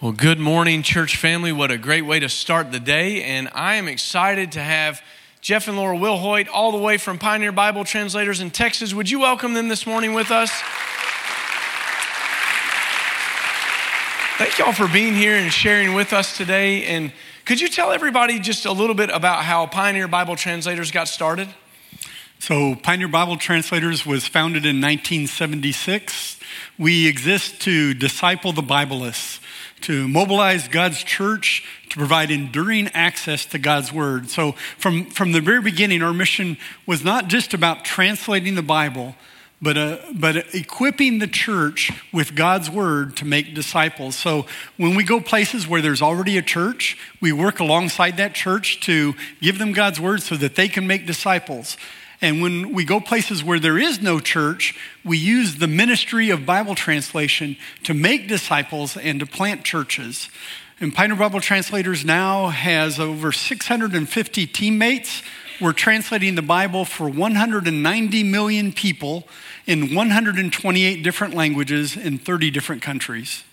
Well, good morning, church family. What a great way to start the day. And I am excited to have Jeff and Laura Wilhoit all the way from Pioneer Bible Translators in Texas. Would you welcome them this morning with us? Thank y'all for being here and sharing with us today. And could you tell everybody just a little bit about how Pioneer Bible Translators got started? So, Pioneer Bible Translators was founded in 1976. We exist to disciple the Biblists to mobilize God's church to provide enduring access to God's word. So, from, from the very beginning, our mission was not just about translating the Bible, but, uh, but equipping the church with God's word to make disciples. So, when we go places where there's already a church, we work alongside that church to give them God's word so that they can make disciples. And when we go places where there is no church, we use the ministry of Bible translation to make disciples and to plant churches. And Pioneer Bible Translators now has over 650 teammates. We're translating the Bible for 190 million people in 128 different languages in 30 different countries.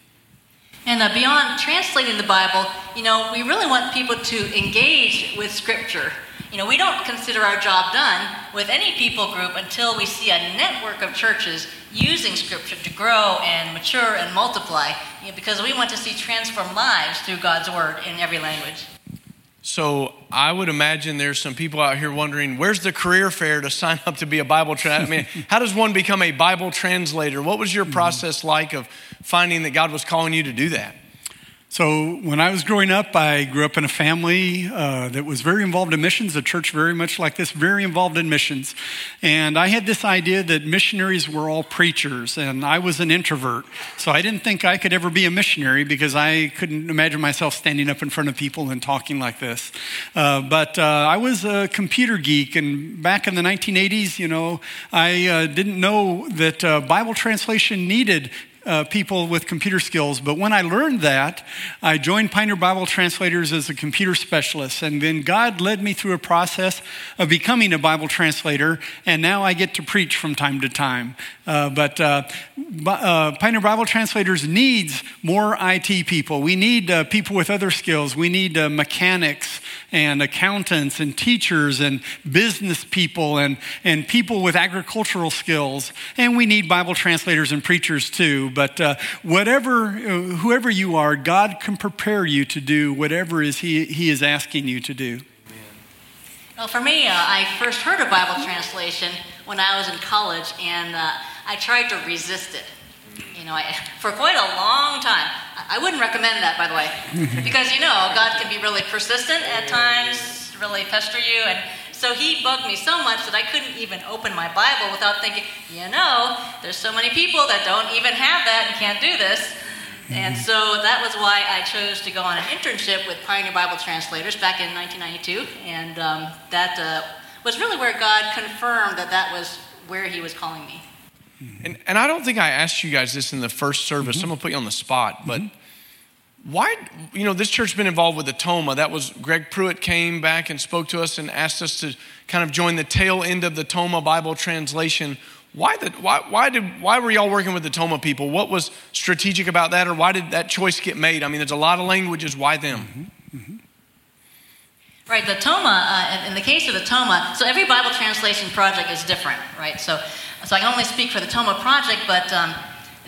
And uh, beyond translating the Bible, you know, we really want people to engage with Scripture. You know, we don't consider our job done with any people group until we see a network of churches using Scripture to grow and mature and multiply, you know, because we want to see transformed lives through God's Word in every language. So I would imagine there's some people out here wondering, where's the career fair to sign up to be a Bible translator? I mean, how does one become a Bible translator? What was your process like of finding that God was calling you to do that? So, when I was growing up, I grew up in a family uh, that was very involved in missions, a church very much like this, very involved in missions. And I had this idea that missionaries were all preachers, and I was an introvert. So, I didn't think I could ever be a missionary because I couldn't imagine myself standing up in front of people and talking like this. Uh, but uh, I was a computer geek, and back in the 1980s, you know, I uh, didn't know that uh, Bible translation needed uh, people with computer skills. But when I learned that, I joined Pioneer Bible Translators as a computer specialist. And then God led me through a process of becoming a Bible translator. And now I get to preach from time to time. Uh, but uh, uh Pioneer Bible Translators needs more IT people. We need uh, people with other skills. We need uh, mechanics and accountants and teachers and business people and, and people with agricultural skills. And we need Bible translators and preachers too. But uh, whatever, whoever you are, God can prepare you to do whatever is he, he is asking you to do. Well, for me, uh, I first heard of Bible translation when I was in college, and uh, I tried to resist it. You know, I, for quite a long time. I wouldn't recommend that, by the way, because you know God can be really persistent at times, really pester you, and so he bugged me so much that I couldn't even open my Bible without thinking, you know, there's so many people that don't even have that and can't do this. And so that was why I chose to go on an internship with Pioneer Bible Translators back in 1992. And um, that uh, was really where God confirmed that that was where He was calling me. And, and I don't think I asked you guys this in the first service. Mm-hmm. I'm going to put you on the spot. But mm-hmm why, you know, this church's been involved with the TOMA. That was Greg Pruitt came back and spoke to us and asked us to kind of join the tail end of the TOMA Bible translation. Why, the, why, why, did, why were y'all working with the TOMA people? What was strategic about that, or why did that choice get made? I mean, there's a lot of languages. Why them? Mm-hmm. Mm-hmm. Right, the TOMA, uh, in the case of the TOMA, so every Bible translation project is different, right? So, so I can only speak for the TOMA project, but um,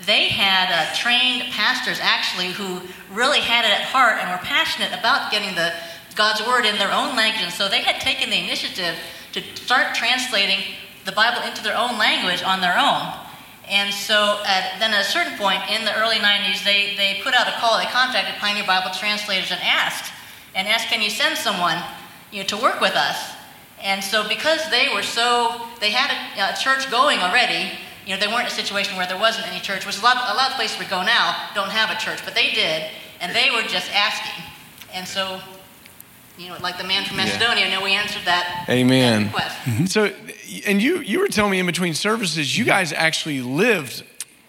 they had uh, trained pastors actually who really had it at heart and were passionate about getting the God's word in their own language. And so they had taken the initiative to start translating the Bible into their own language on their own. And so at, then at a certain point in the early 90s, they, they put out a call. They contacted Pioneer Bible Translators and asked, and asked, can you send someone you know, to work with us? And so because they were so, they had a, a church going already, you know, they weren't in a situation where there wasn't any church, which a lot, a lot of places we go now don't have a church, but they did, and they were just asking. And so, you know, like the man from Macedonia, yeah. know we answered that, Amen. That mm-hmm. So, and you, you were telling me in between services, you guys actually lived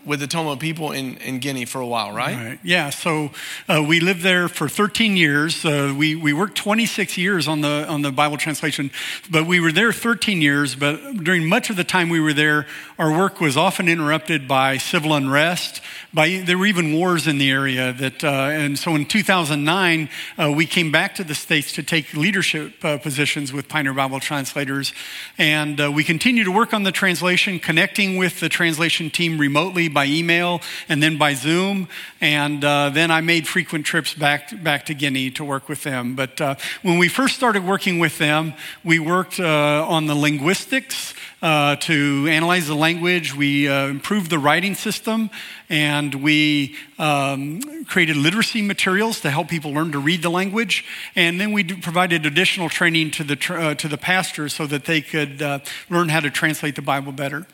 with the Toma people in, in Guinea for a while, right? Right. Yeah. So uh, we lived there for 13 years. Uh, we we worked 26 years on the on the Bible translation, but we were there 13 years. But during much of the time we were there, our work was often interrupted by civil unrest. By there were even wars in the area. That uh, and so in 2009 uh, we came back to the states to take leadership uh, positions with Pioneer Bible translators, and uh, we continue to work on the translation, connecting with the translation team remotely by email and then by Zoom. And uh, then I made frequent trips back, back to Guinea to work with them. But uh, when we first started working with them, we worked uh, on the linguistics. Uh, to analyze the language. We uh, improved the writing system and we um, created literacy materials to help people learn to read the language. And then we provided additional training to the, to the pastors so that they could learn how to translate the Bible better.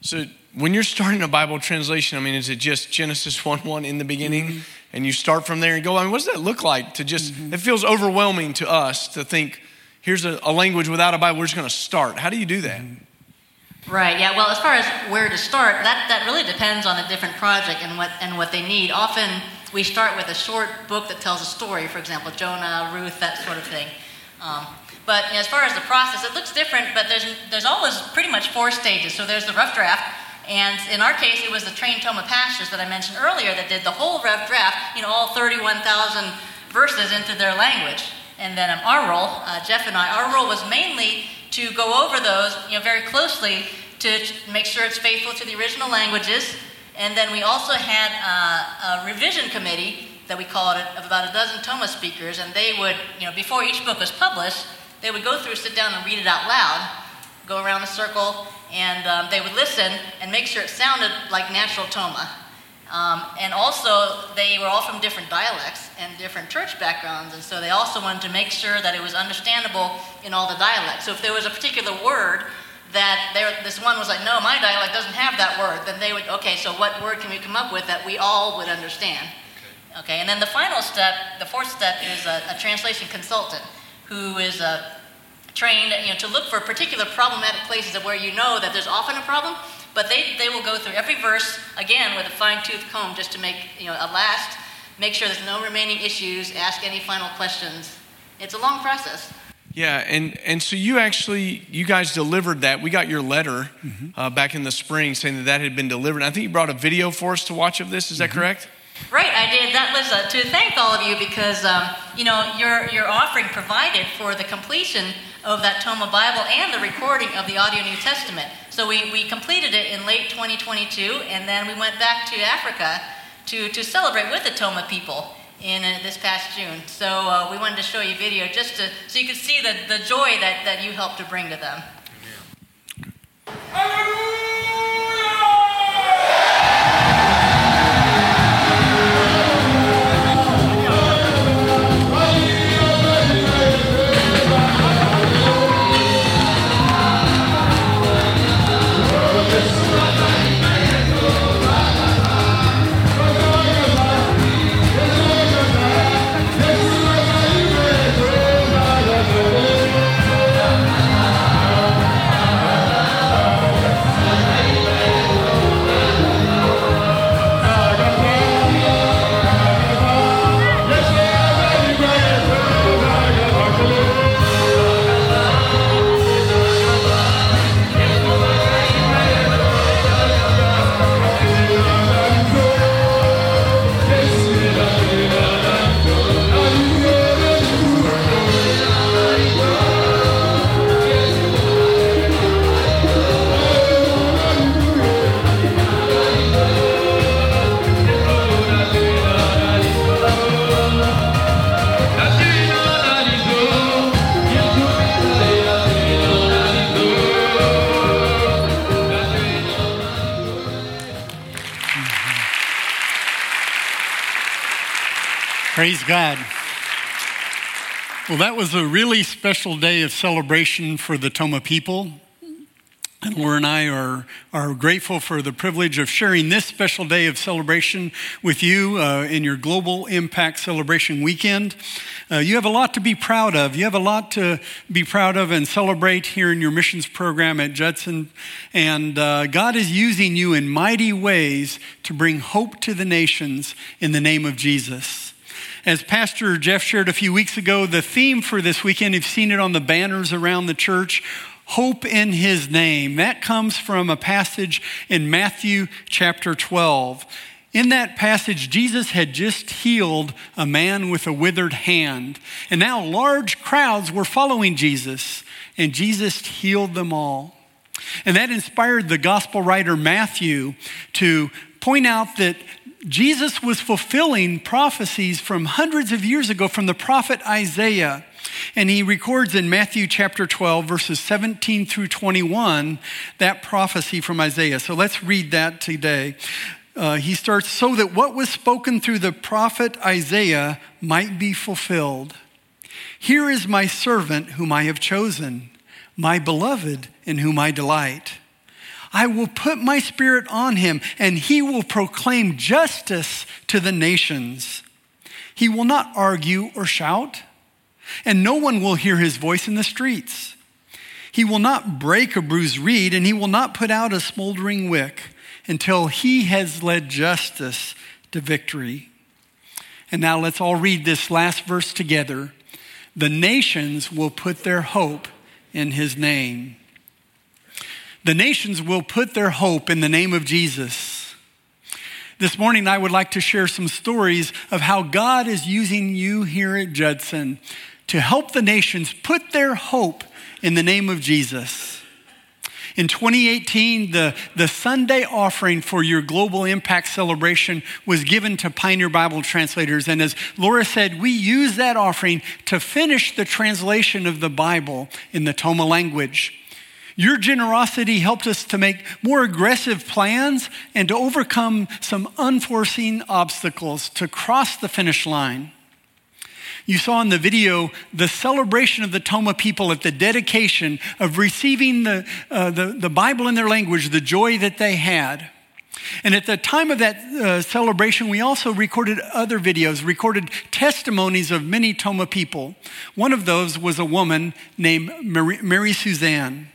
So, when you're starting a Bible translation, I mean, is it just Genesis 1 1 in the beginning? Mm-hmm. And you start from there and go, I mean, what does that look like to just, mm-hmm. it feels overwhelming to us to think, here's a, a language without a Bible, we're just going to start. How do you do that? Right. Yeah. Well, as far as where to start, that, that really depends on the different project and what and what they need. Often we start with a short book that tells a story. For example, Jonah, Ruth, that sort of thing. Um, but as far as the process, it looks different. But there's there's always pretty much four stages. So there's the rough draft, and in our case, it was the trained Toma pastors that I mentioned earlier that did the whole rough draft. You know, all 31,000 verses into their language. And then um, our role, uh, Jeff and I, our role was mainly to go over those you know, very closely to make sure it's faithful to the original languages. And then we also had uh, a revision committee that we called it of about a dozen Toma speakers, and they would, you know, before each book was published, they would go through, sit down, and read it out loud, go around the circle, and um, they would listen and make sure it sounded like natural Toma. Um, and also, they were all from different dialects and different church backgrounds, and so they also wanted to make sure that it was understandable in all the dialects. So if there was a particular word that this one was like, no, my dialect doesn't have that word, then they would, okay, so what word can we come up with that we all would understand? Okay, and then the final step, the fourth step, is a, a translation consultant who is uh, trained you know, to look for particular problematic places of where you know that there's often a problem, but they, they will go through every verse again with a fine tooth comb just to make you know, a last, make sure there's no remaining issues, ask any final questions. It's a long process. Yeah, and, and so you actually, you guys delivered that. We got your letter mm-hmm. uh, back in the spring saying that that had been delivered. I think you brought a video for us to watch of this. Is that mm-hmm. correct? Right, I did. That was uh, to thank all of you because, um, you know, your, your offering provided for the completion of that Toma Bible and the recording of the audio New Testament. So we, we completed it in late 2022, and then we went back to Africa to, to celebrate with the Toma people in uh, this past June. So uh, we wanted to show you video just to, so you could see the, the joy that, that you helped to bring to them. Praise God. Well, that was a really special day of celebration for the Toma people. And Laura and I are, are grateful for the privilege of sharing this special day of celebration with you uh, in your Global Impact Celebration weekend. Uh, you have a lot to be proud of. You have a lot to be proud of and celebrate here in your missions program at Judson. And uh, God is using you in mighty ways to bring hope to the nations in the name of Jesus. As Pastor Jeff shared a few weeks ago, the theme for this weekend, you've seen it on the banners around the church hope in his name. That comes from a passage in Matthew chapter 12. In that passage, Jesus had just healed a man with a withered hand. And now large crowds were following Jesus, and Jesus healed them all. And that inspired the gospel writer Matthew to point out that Jesus was fulfilling prophecies from hundreds of years ago from the prophet Isaiah. And he records in Matthew chapter 12, verses 17 through 21, that prophecy from Isaiah. So let's read that today. Uh, he starts, so that what was spoken through the prophet Isaiah might be fulfilled. Here is my servant whom I have chosen, my beloved in whom I delight. I will put my spirit on him, and he will proclaim justice to the nations. He will not argue or shout and no one will hear his voice in the streets. He will not break a bruised reed, and he will not put out a smoldering wick until he has led justice to victory. And now let's all read this last verse together. The nations will put their hope in his name. The nations will put their hope in the name of Jesus. This morning, I would like to share some stories of how God is using you here at Judson to help the nations put their hope in the name of Jesus. In 2018, the, the Sunday offering for your Global Impact celebration was given to Pioneer Bible translators. And as Laura said, we use that offering to finish the translation of the Bible in the Toma language. Your generosity helped us to make more aggressive plans and to overcome some unforeseen obstacles to cross the finish line. You saw in the video the celebration of the Toma people at the dedication of receiving the, uh, the, the, Bible in their language, the joy that they had. And at the time of that uh, celebration, we also recorded other videos, recorded testimonies of many Toma people. One of those was a woman named Mary, Mary Suzanne.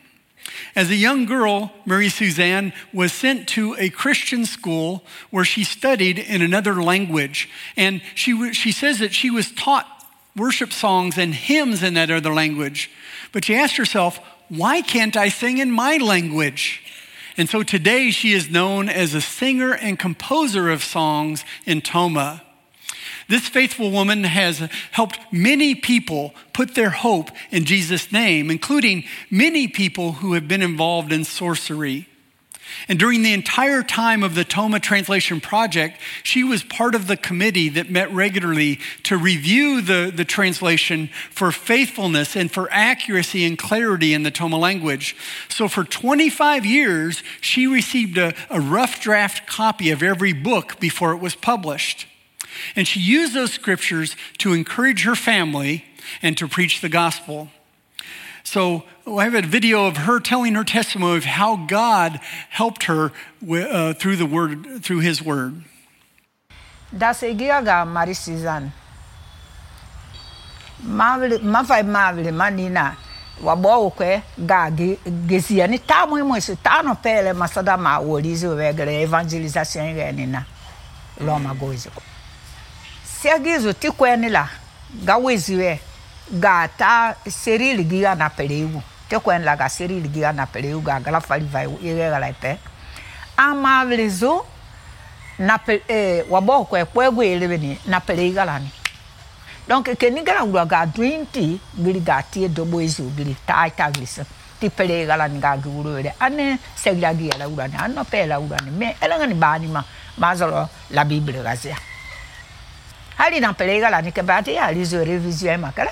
As a young girl, Mary Suzanne was sent to a Christian school where she studied in another language. And she, she says that she was taught worship songs and hymns in that other language. But she asked herself, why can't I sing in my language? And so today she is known as a singer and composer of songs in Toma. This faithful woman has helped many people put their hope in Jesus' name, including many people who have been involved in sorcery. And during the entire time of the Toma Translation Project, she was part of the committee that met regularly to review the, the translation for faithfulness and for accuracy and clarity in the Toma language. So for 25 years, she received a, a rough draft copy of every book before it was published. And she used those scriptures to encourage her family and to preach the gospel. So I have a video of her telling her testimony of how God helped her uh, through the word, through His word. Da seguia ga Mari Suzanne. Mavle, mafai mavle manina. Wabo kwe ga gezia ni ta ta no pele masada ma worizo vegre evangelisation renina. Loma goizo. Segizo ti kweni la ga weziwe ga ta seri ligiga na pereu te kwen la ga seri ligiga na pereu ga gala fali vai ire ga la pe ama vlezo na pe eh wabo ko e kwego ele beni na pereu ga la ni. Donc ke ni gara ngwa ga dwinti gili ga ti do boizo gili ta ta glisa ti pereu ga la ni ga guru ele. Ane seri la gi la ura ni anno pe la ura ni. Me ele ngani ba ni ma mazalo la bible ga zia hali na pereu ga la ni ke ba ti ali zo revision ma kala?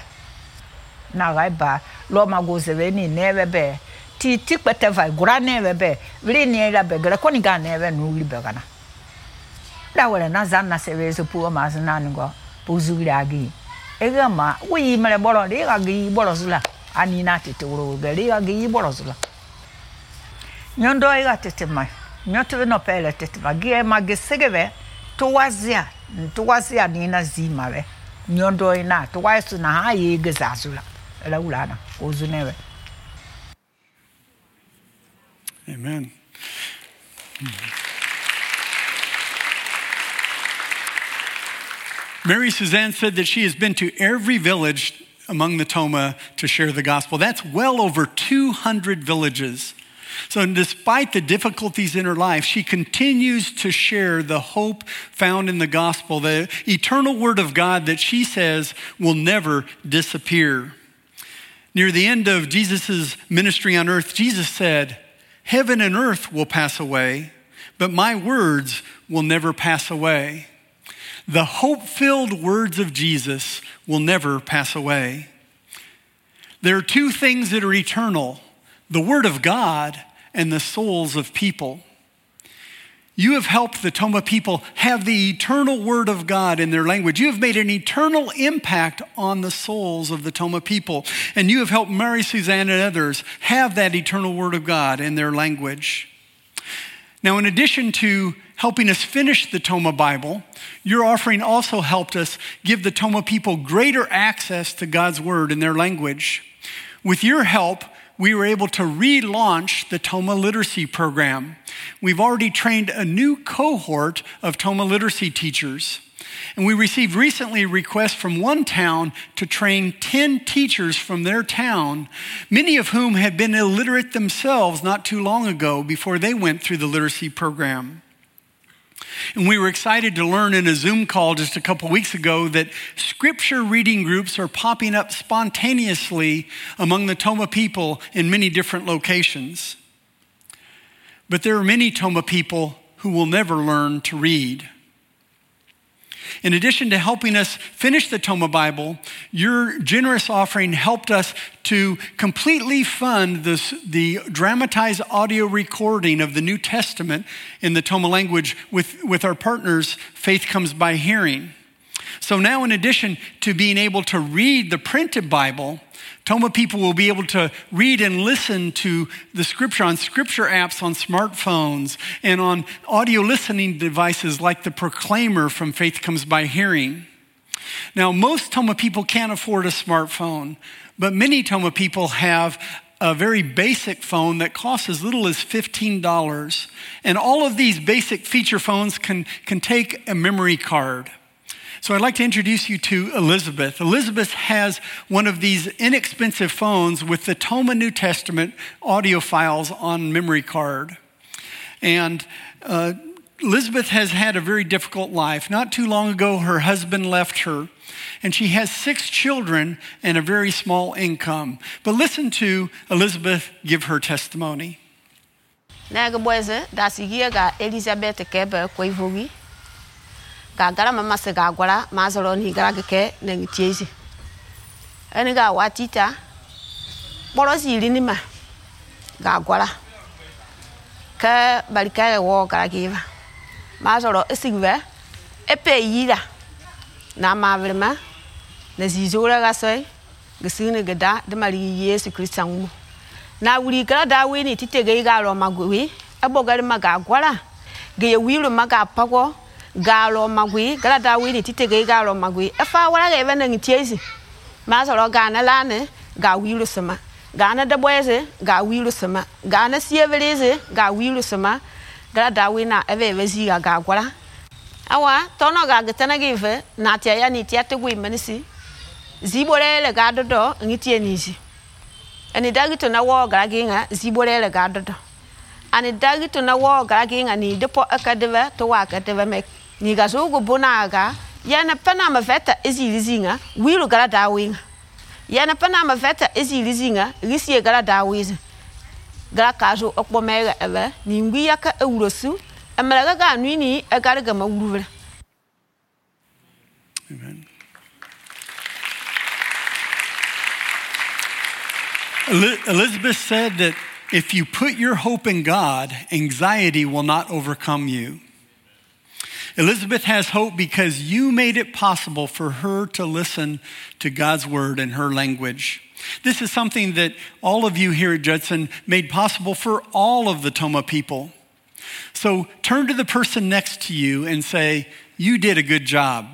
Na gai ba lo ma go se ve ni ne be be. Ti ti pete vai gura ne be be. Vri ni la be gra ko ni ga ne be nu li be kana la wala na zan na se ve so pu ma sa na ni go pu zu ri agi e ga ma wi ma le bolo ri ga gi bolo su la ani na ti to ro ga ri ga gi bolo su la nyondo iga tetema nyoto no pele tetema gie magesegeve tuwazia na ha uzunewe Amen. Hmm. Mary Suzanne said that she has been to every village among the Toma to share the gospel. That's well over 200 villages. So, despite the difficulties in her life, she continues to share the hope found in the gospel, the eternal word of God that she says will never disappear. Near the end of Jesus' ministry on earth, Jesus said, Heaven and earth will pass away, but my words will never pass away. The hope filled words of Jesus will never pass away. There are two things that are eternal the Word of God and the souls of people. You have helped the Toma people have the eternal Word of God in their language. You have made an eternal impact on the souls of the Toma people. And you have helped Mary Suzanne and others have that eternal Word of God in their language. Now, in addition to helping us finish the Toma Bible, your offering also helped us give the Toma people greater access to God's Word in their language. With your help, we were able to relaunch the Toma Literacy Program. We've already trained a new cohort of Toma literacy teachers. And we received recently a request from one town to train 10 teachers from their town, many of whom had been illiterate themselves not too long ago before they went through the literacy program. And we were excited to learn in a Zoom call just a couple weeks ago that scripture reading groups are popping up spontaneously among the Toma people in many different locations. But there are many Toma people who will never learn to read. In addition to helping us finish the Toma Bible, your generous offering helped us to completely fund this, the dramatized audio recording of the New Testament in the Toma language with, with our partners, Faith Comes by Hearing. So now, in addition to being able to read the printed Bible, Toma people will be able to read and listen to the scripture on scripture apps on smartphones and on audio listening devices like the Proclaimer from Faith Comes by Hearing. Now, most Toma people can't afford a smartphone, but many Toma people have a very basic phone that costs as little as $15. And all of these basic feature phones can, can take a memory card. So I'd like to introduce you to Elizabeth. Elizabeth has one of these inexpensive phones with the Toma New Testament audio files on memory card. And uh, Elizabeth has had a very difficult life. Not too long ago, her husband left her, and she has six children and a very small income. But listen to Elizabeth give her testimony. Elizabeth gara ma masị ga-agwara ma azọrọ na gara gị na ngitie ezi eni ga awa tita kpọrọzi iri n'ime ga-agwara ke barika ya wọ gara gị ịba ma azọrọ esigve epe yira. Na ma virma na zizora ga soi gisini gada da mari yesu kristan mu na wuri gara da wi tite ga ga ro magwi abo gari ma ga agwara ga ye wiro ma ga pago galo magui gala da wini tite ga galo magui. Afa wala ga even ngi tiezi ma so ro gana lane ga wiru sama gana da boyeze ga wiru sama gana sieveleze ga wiru sama gala da wina eve eve zi ga ga gwala. Awa tono ga gitana ga ife na tia ya ni tia te gwi manisi ziborele ga dodo ngi tie nizi ani dagi to na wo ga ga nga ziborele ga dodo. Ani dagi to na wo ga ga nga ni depo akadeve to wa akadeve mek ni ga so go bonaga yana pana ma veta ezi lizinga wilu gara da winga yana pana ma veta ezi lizinga risi gara da wiza gara ka so okpo mega ebe ni ngwi ya ka ewurosu emela ga anu ni egara ga ma wurure Amen. Elizabeth said that if you put your hope in God, anxiety will not overcome you. Elizabeth has hope because you made it possible for her to listen to God's word in her language. This is something that all of you here at Judson made possible for all of the Toma people. So turn to the person next to you and say, You did a good job.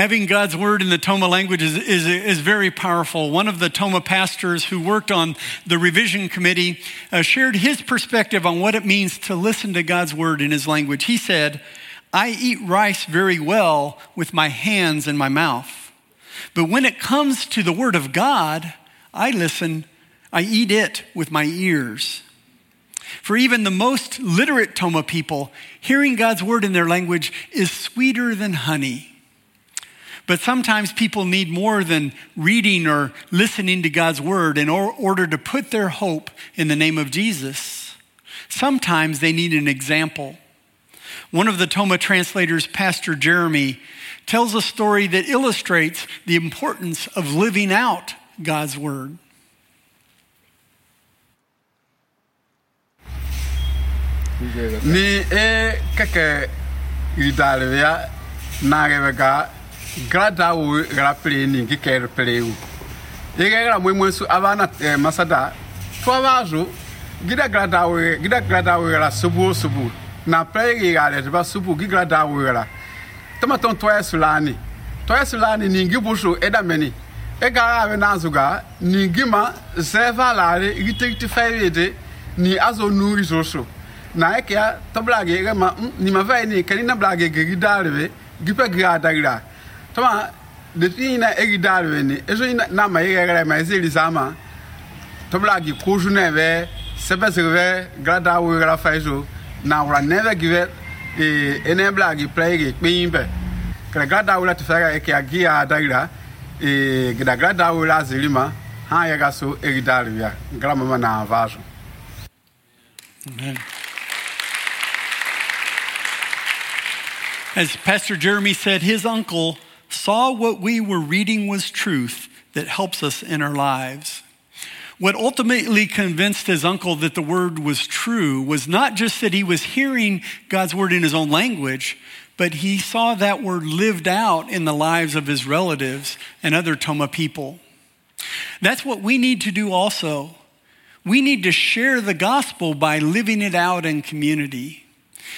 Having God's word in the Toma language is, is, is, very powerful. One of the Toma pastors who worked on the revision committee uh, shared his perspective on what it means to listen to God's word in his language. He said, I eat rice very well with my hands and my mouth. But when it comes to the word of God, I listen, I eat it with my ears. For even the most literate Toma people, hearing God's word in their language is sweeter than honey. But sometimes people need more than reading or listening to God's word in order to put their hope in the name of Jesus. Sometimes they need an example. One of the Toma translators, Pastor Jeremy, tells a story that illustrates the importance of living out God's word. E grada wo rappelé ni ki kɛ rappelé wo ye kɛ gra mwe mwe su avana eh, masada. To avazo gida grada wo gida grada wo la subu subu. Na play ge ga le ba subu gi grada wo la tama ton to ya sulani to ya sulani ni ngi busu eda meni. E ga ave na zuga ni ngi ma seva la re gite gite fayede ni azo nu isoso na e kya to blage ga ma mm, ni ma vai ni kani na blage ge gidare gi pe grada grada tama egi eso ina na ma gara ma kuju ve sebe grada gara na wra never give e ene play kra grada la e dagira e gida grada la zilima ha so egi darwe ya grama ma na Amen. As Pastor Jeremy said, his uncle saw what we were reading was truth that helps us in our lives. What ultimately convinced his uncle that the word was true was not just that he was hearing God's word in his own language, but he saw that word lived out in the lives of his relatives and other Toma people. That's what we need to do also. We need to share the gospel by living it out in community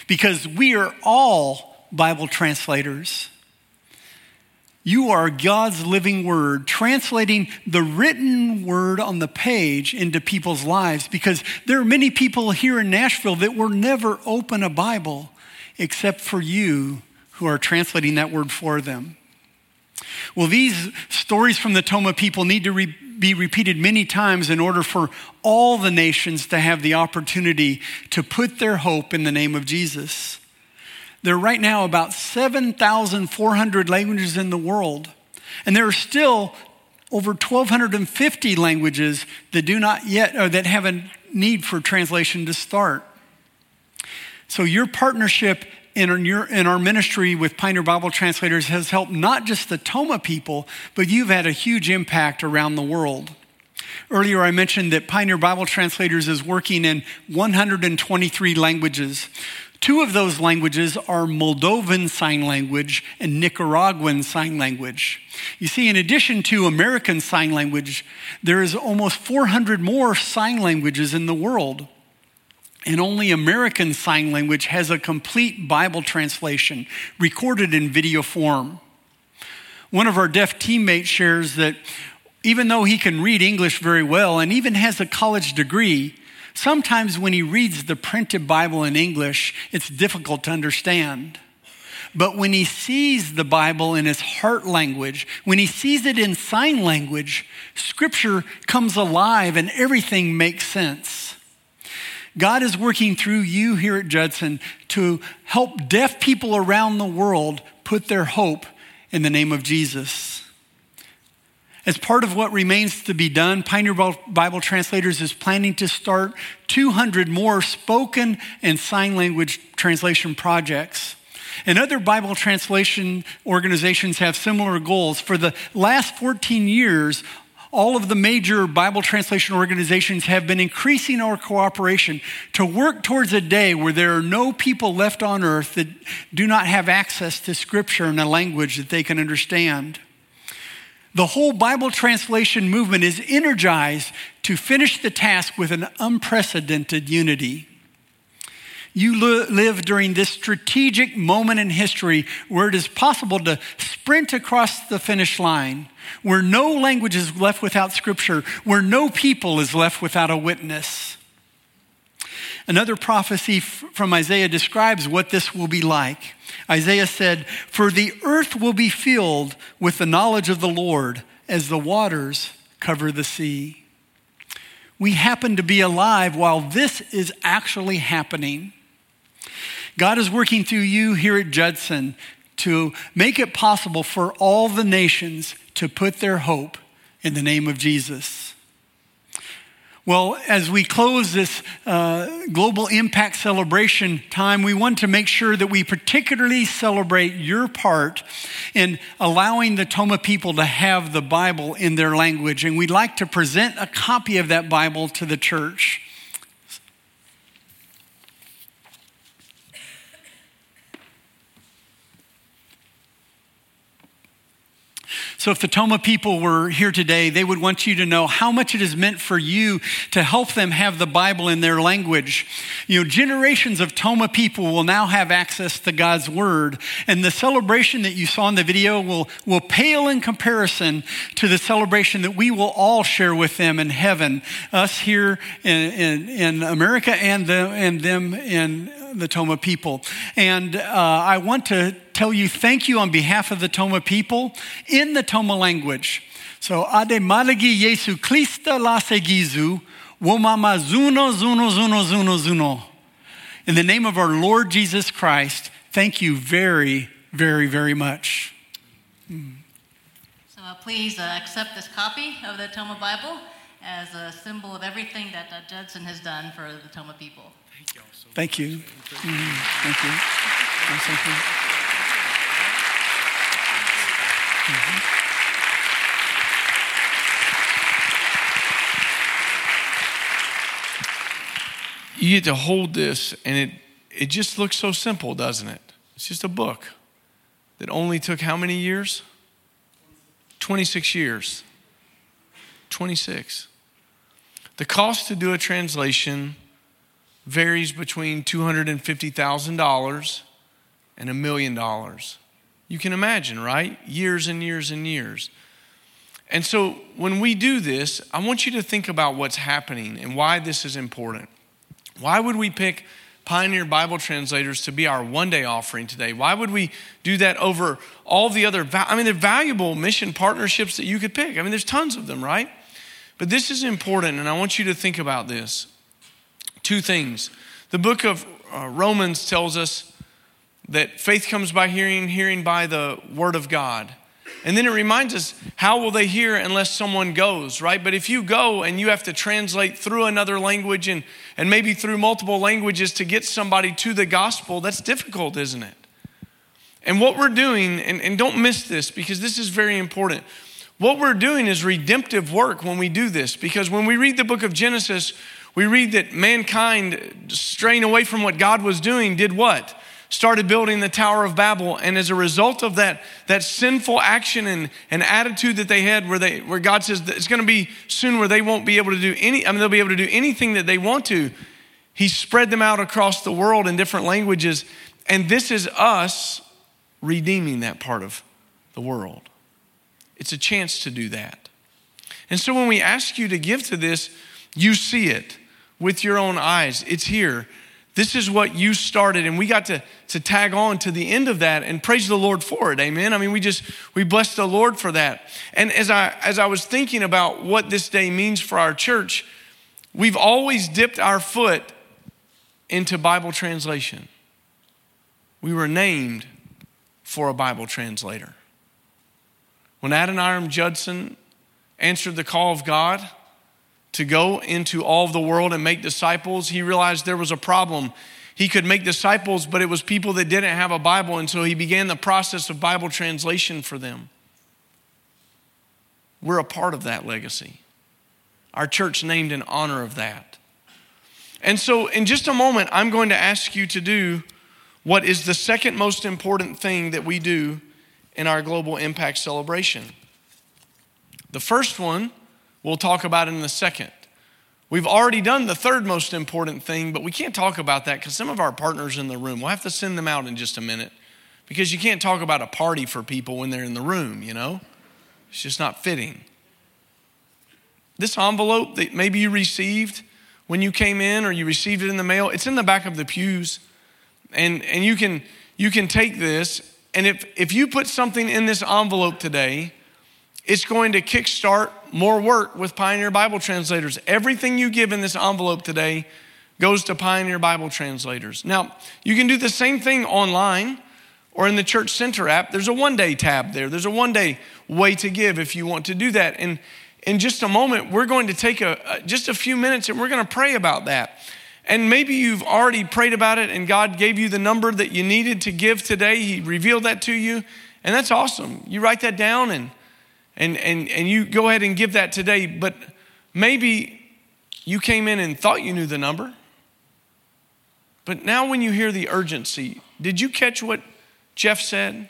because we are all Bible translators. You are God's living word, translating the written word on the page into people's lives because there are many people here in Nashville that will never open a Bible except for you who are translating that word for them. Well, these stories from the Toma people need to re- be repeated many times in order for all the nations to have the opportunity to put their hope in the name of Jesus. There are right now about 7,400 languages in the world, and there are still over 1,250 languages that do not yet, or that have a need for translation to start. So your partnership in our, in our ministry with Pioneer Bible Translators has helped not just the Toma people, but you've had a huge impact around the world. Earlier, I mentioned that Pioneer Bible Translators is working in 123 languages. Two of those languages are Moldovan Sign Language and Nicaraguan Sign Language. You see, in addition to American Sign Language, there is almost 400 more sign languages in the world. And only American Sign Language has a complete Bible translation recorded in video form. One of our deaf teammates shares that even though he can read English very well and even has a college degree, Sometimes when he reads the printed Bible in English, it's difficult to understand. But when he sees the Bible in his heart language, when he sees it in sign language, scripture comes alive and everything makes sense. God is working through you here at Judson to help deaf people around the world put their hope in the name of Jesus. As part of what remains to be done, Pioneer Bible Translators is planning to start 200 more spoken and sign language translation projects. And other Bible translation organizations have similar goals. For the last 14 years, all of the major Bible translation organizations have been increasing our cooperation to work towards a day where there are no people left on earth that do not have access to Scripture in a language that they can understand. The whole Bible translation movement is energized to finish the task with an unprecedented unity. You live during this strategic moment in history where it is possible to sprint across the finish line, where no language is left without scripture, where no people is left without a witness. Another prophecy from Isaiah describes what this will be like. Isaiah said, For the earth will be filled with the knowledge of the Lord as the waters cover the sea. We happen to be alive while this is actually happening. God is working through you here at Judson to make it possible for all the nations to put their hope in the name of Jesus. Well, as we close this uh, global impact celebration time, we want to make sure that we particularly celebrate your part in allowing the Toma people to have the Bible in their language. And we'd like to present a copy of that Bible to the church. So, if the Toma people were here today, they would want you to know how much it has meant for you to help them have the Bible in their language. You know, generations of Toma people will now have access to God's Word, and the celebration that you saw in the video will, will pale in comparison to the celebration that we will all share with them in heaven, us here in, in, in America and, the, and them in the Toma people. And uh, I want to tell you thank you on behalf of the Toma people in the Toma language. So, Ade Malagi Yesu Krista Lasegizu, Womama Zuno Zuno Zuno Zuno Zuno. In the name of our Lord Jesus Christ, thank you very, very, very much. So, uh, please uh, accept this copy of the Toma Bible as a symbol of everything that uh, Judson has done for the Toma people. Thank you. Mm, thank you. Thank you. Mm-hmm. You get to hold this, and it, it just looks so simple, doesn't it? It's just a book that only took how many years? 26 years. 26. The cost to do a translation varies between $250,000 and a million dollars. You can imagine, right? Years and years and years. And so when we do this, I want you to think about what's happening and why this is important. Why would we pick Pioneer Bible translators to be our one day offering today? Why would we do that over all the other? I mean, they're valuable mission partnerships that you could pick. I mean, there's tons of them, right? But this is important, and I want you to think about this. Two things. The book of uh, Romans tells us that faith comes by hearing, hearing by the word of God. And then it reminds us, how will they hear unless someone goes, right? But if you go and you have to translate through another language and, and maybe through multiple languages to get somebody to the gospel, that's difficult, isn't it? And what we're doing, and, and don't miss this because this is very important. What we're doing is redemptive work when we do this because when we read the book of Genesis, we read that mankind, straying away from what God was doing, did what? Started building the Tower of Babel. And as a result of that, that sinful action and, and attitude that they had, where, they, where God says it's going to be soon where they won't be able to do any, I mean, they'll be able to do anything that they want to. He spread them out across the world in different languages. And this is us redeeming that part of the world. It's a chance to do that. And so when we ask you to give to this, you see it with your own eyes. It's here. This is what you started, and we got to, to tag on to the end of that and praise the Lord for it. Amen. I mean, we just we bless the Lord for that. And as I as I was thinking about what this day means for our church, we've always dipped our foot into Bible translation. We were named for a Bible translator. When Adoniram Judson answered the call of God, to go into all the world and make disciples, he realized there was a problem. He could make disciples, but it was people that didn't have a Bible, and so he began the process of Bible translation for them. we're a part of that legacy. Our church named in honor of that. And so, in just a moment, I'm going to ask you to do what is the second most important thing that we do in our global impact celebration. The first one we'll talk about it in a second. We've already done the third most important thing, but we can't talk about that because some of our partners in the room, we'll have to send them out in just a minute because you can't talk about a party for people when they're in the room, you know? It's just not fitting. This envelope that maybe you received when you came in or you received it in the mail, it's in the back of the pews. And, and you, can, you can take this, and if, if you put something in this envelope today, it's going to kickstart more work with Pioneer Bible translators. Everything you give in this envelope today goes to Pioneer Bible translators. Now, you can do the same thing online or in the Church Center app. There's a one day tab there, there's a one day way to give if you want to do that. And in just a moment, we're going to take a, just a few minutes and we're going to pray about that. And maybe you've already prayed about it and God gave you the number that you needed to give today. He revealed that to you. And that's awesome. You write that down and, and, and, and you go ahead and give that today. But maybe you came in and thought you knew the number. But now, when you hear the urgency, did you catch what Jeff said?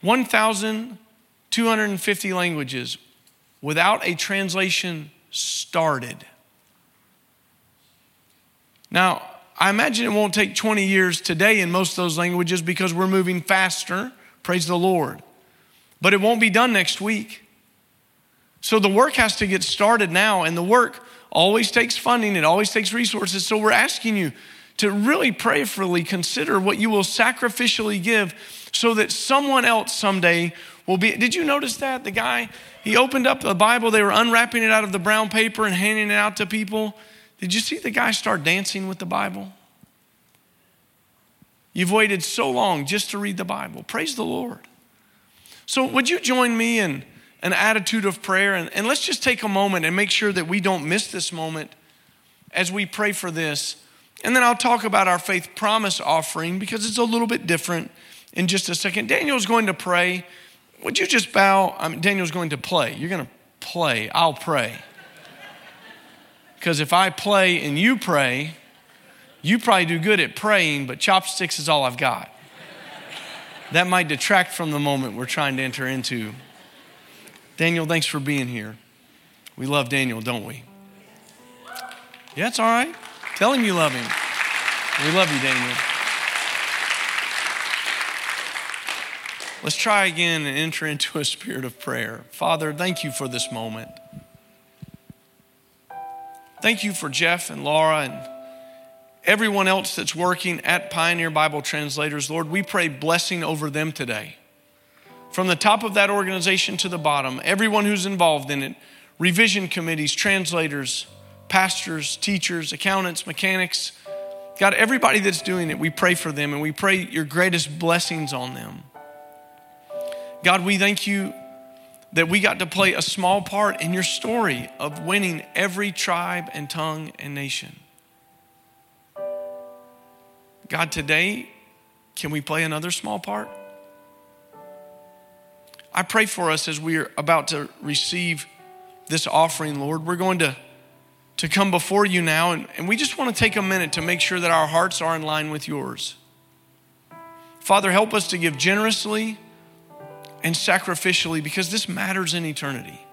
1,250 languages without a translation started. Now, I imagine it won't take 20 years today in most of those languages because we're moving faster. Praise the Lord. But it won't be done next week. So the work has to get started now, and the work always takes funding, it always takes resources. So we're asking you to really prayerfully consider what you will sacrificially give so that someone else someday will be. Did you notice that? The guy, he opened up the Bible, they were unwrapping it out of the brown paper and handing it out to people. Did you see the guy start dancing with the Bible? You've waited so long just to read the Bible. Praise the Lord. So, would you join me in an attitude of prayer? And, and let's just take a moment and make sure that we don't miss this moment as we pray for this. And then I'll talk about our faith promise offering because it's a little bit different in just a second. Daniel's going to pray. Would you just bow? I mean, Daniel's going to play. You're going to play. I'll pray. Because if I play and you pray, you probably do good at praying, but chopsticks is all I've got. That might detract from the moment we're trying to enter into. Daniel, thanks for being here. We love Daniel, don't we? Yeah, it's all right. Tell him you love him. We love you, Daniel. Let's try again and enter into a spirit of prayer. Father, thank you for this moment. Thank you for Jeff and Laura and everyone else that's working at Pioneer Bible Translators. Lord, we pray blessing over them today. From the top of that organization to the bottom, everyone who's involved in it revision committees, translators, pastors, teachers, accountants, mechanics. God, everybody that's doing it, we pray for them and we pray your greatest blessings on them. God, we thank you that we got to play a small part in your story of winning every tribe and tongue and nation. God, today, can we play another small part? I pray for us as we are about to receive this offering, Lord. We're going to, to come before you now, and, and we just want to take a minute to make sure that our hearts are in line with yours. Father, help us to give generously and sacrificially because this matters in eternity.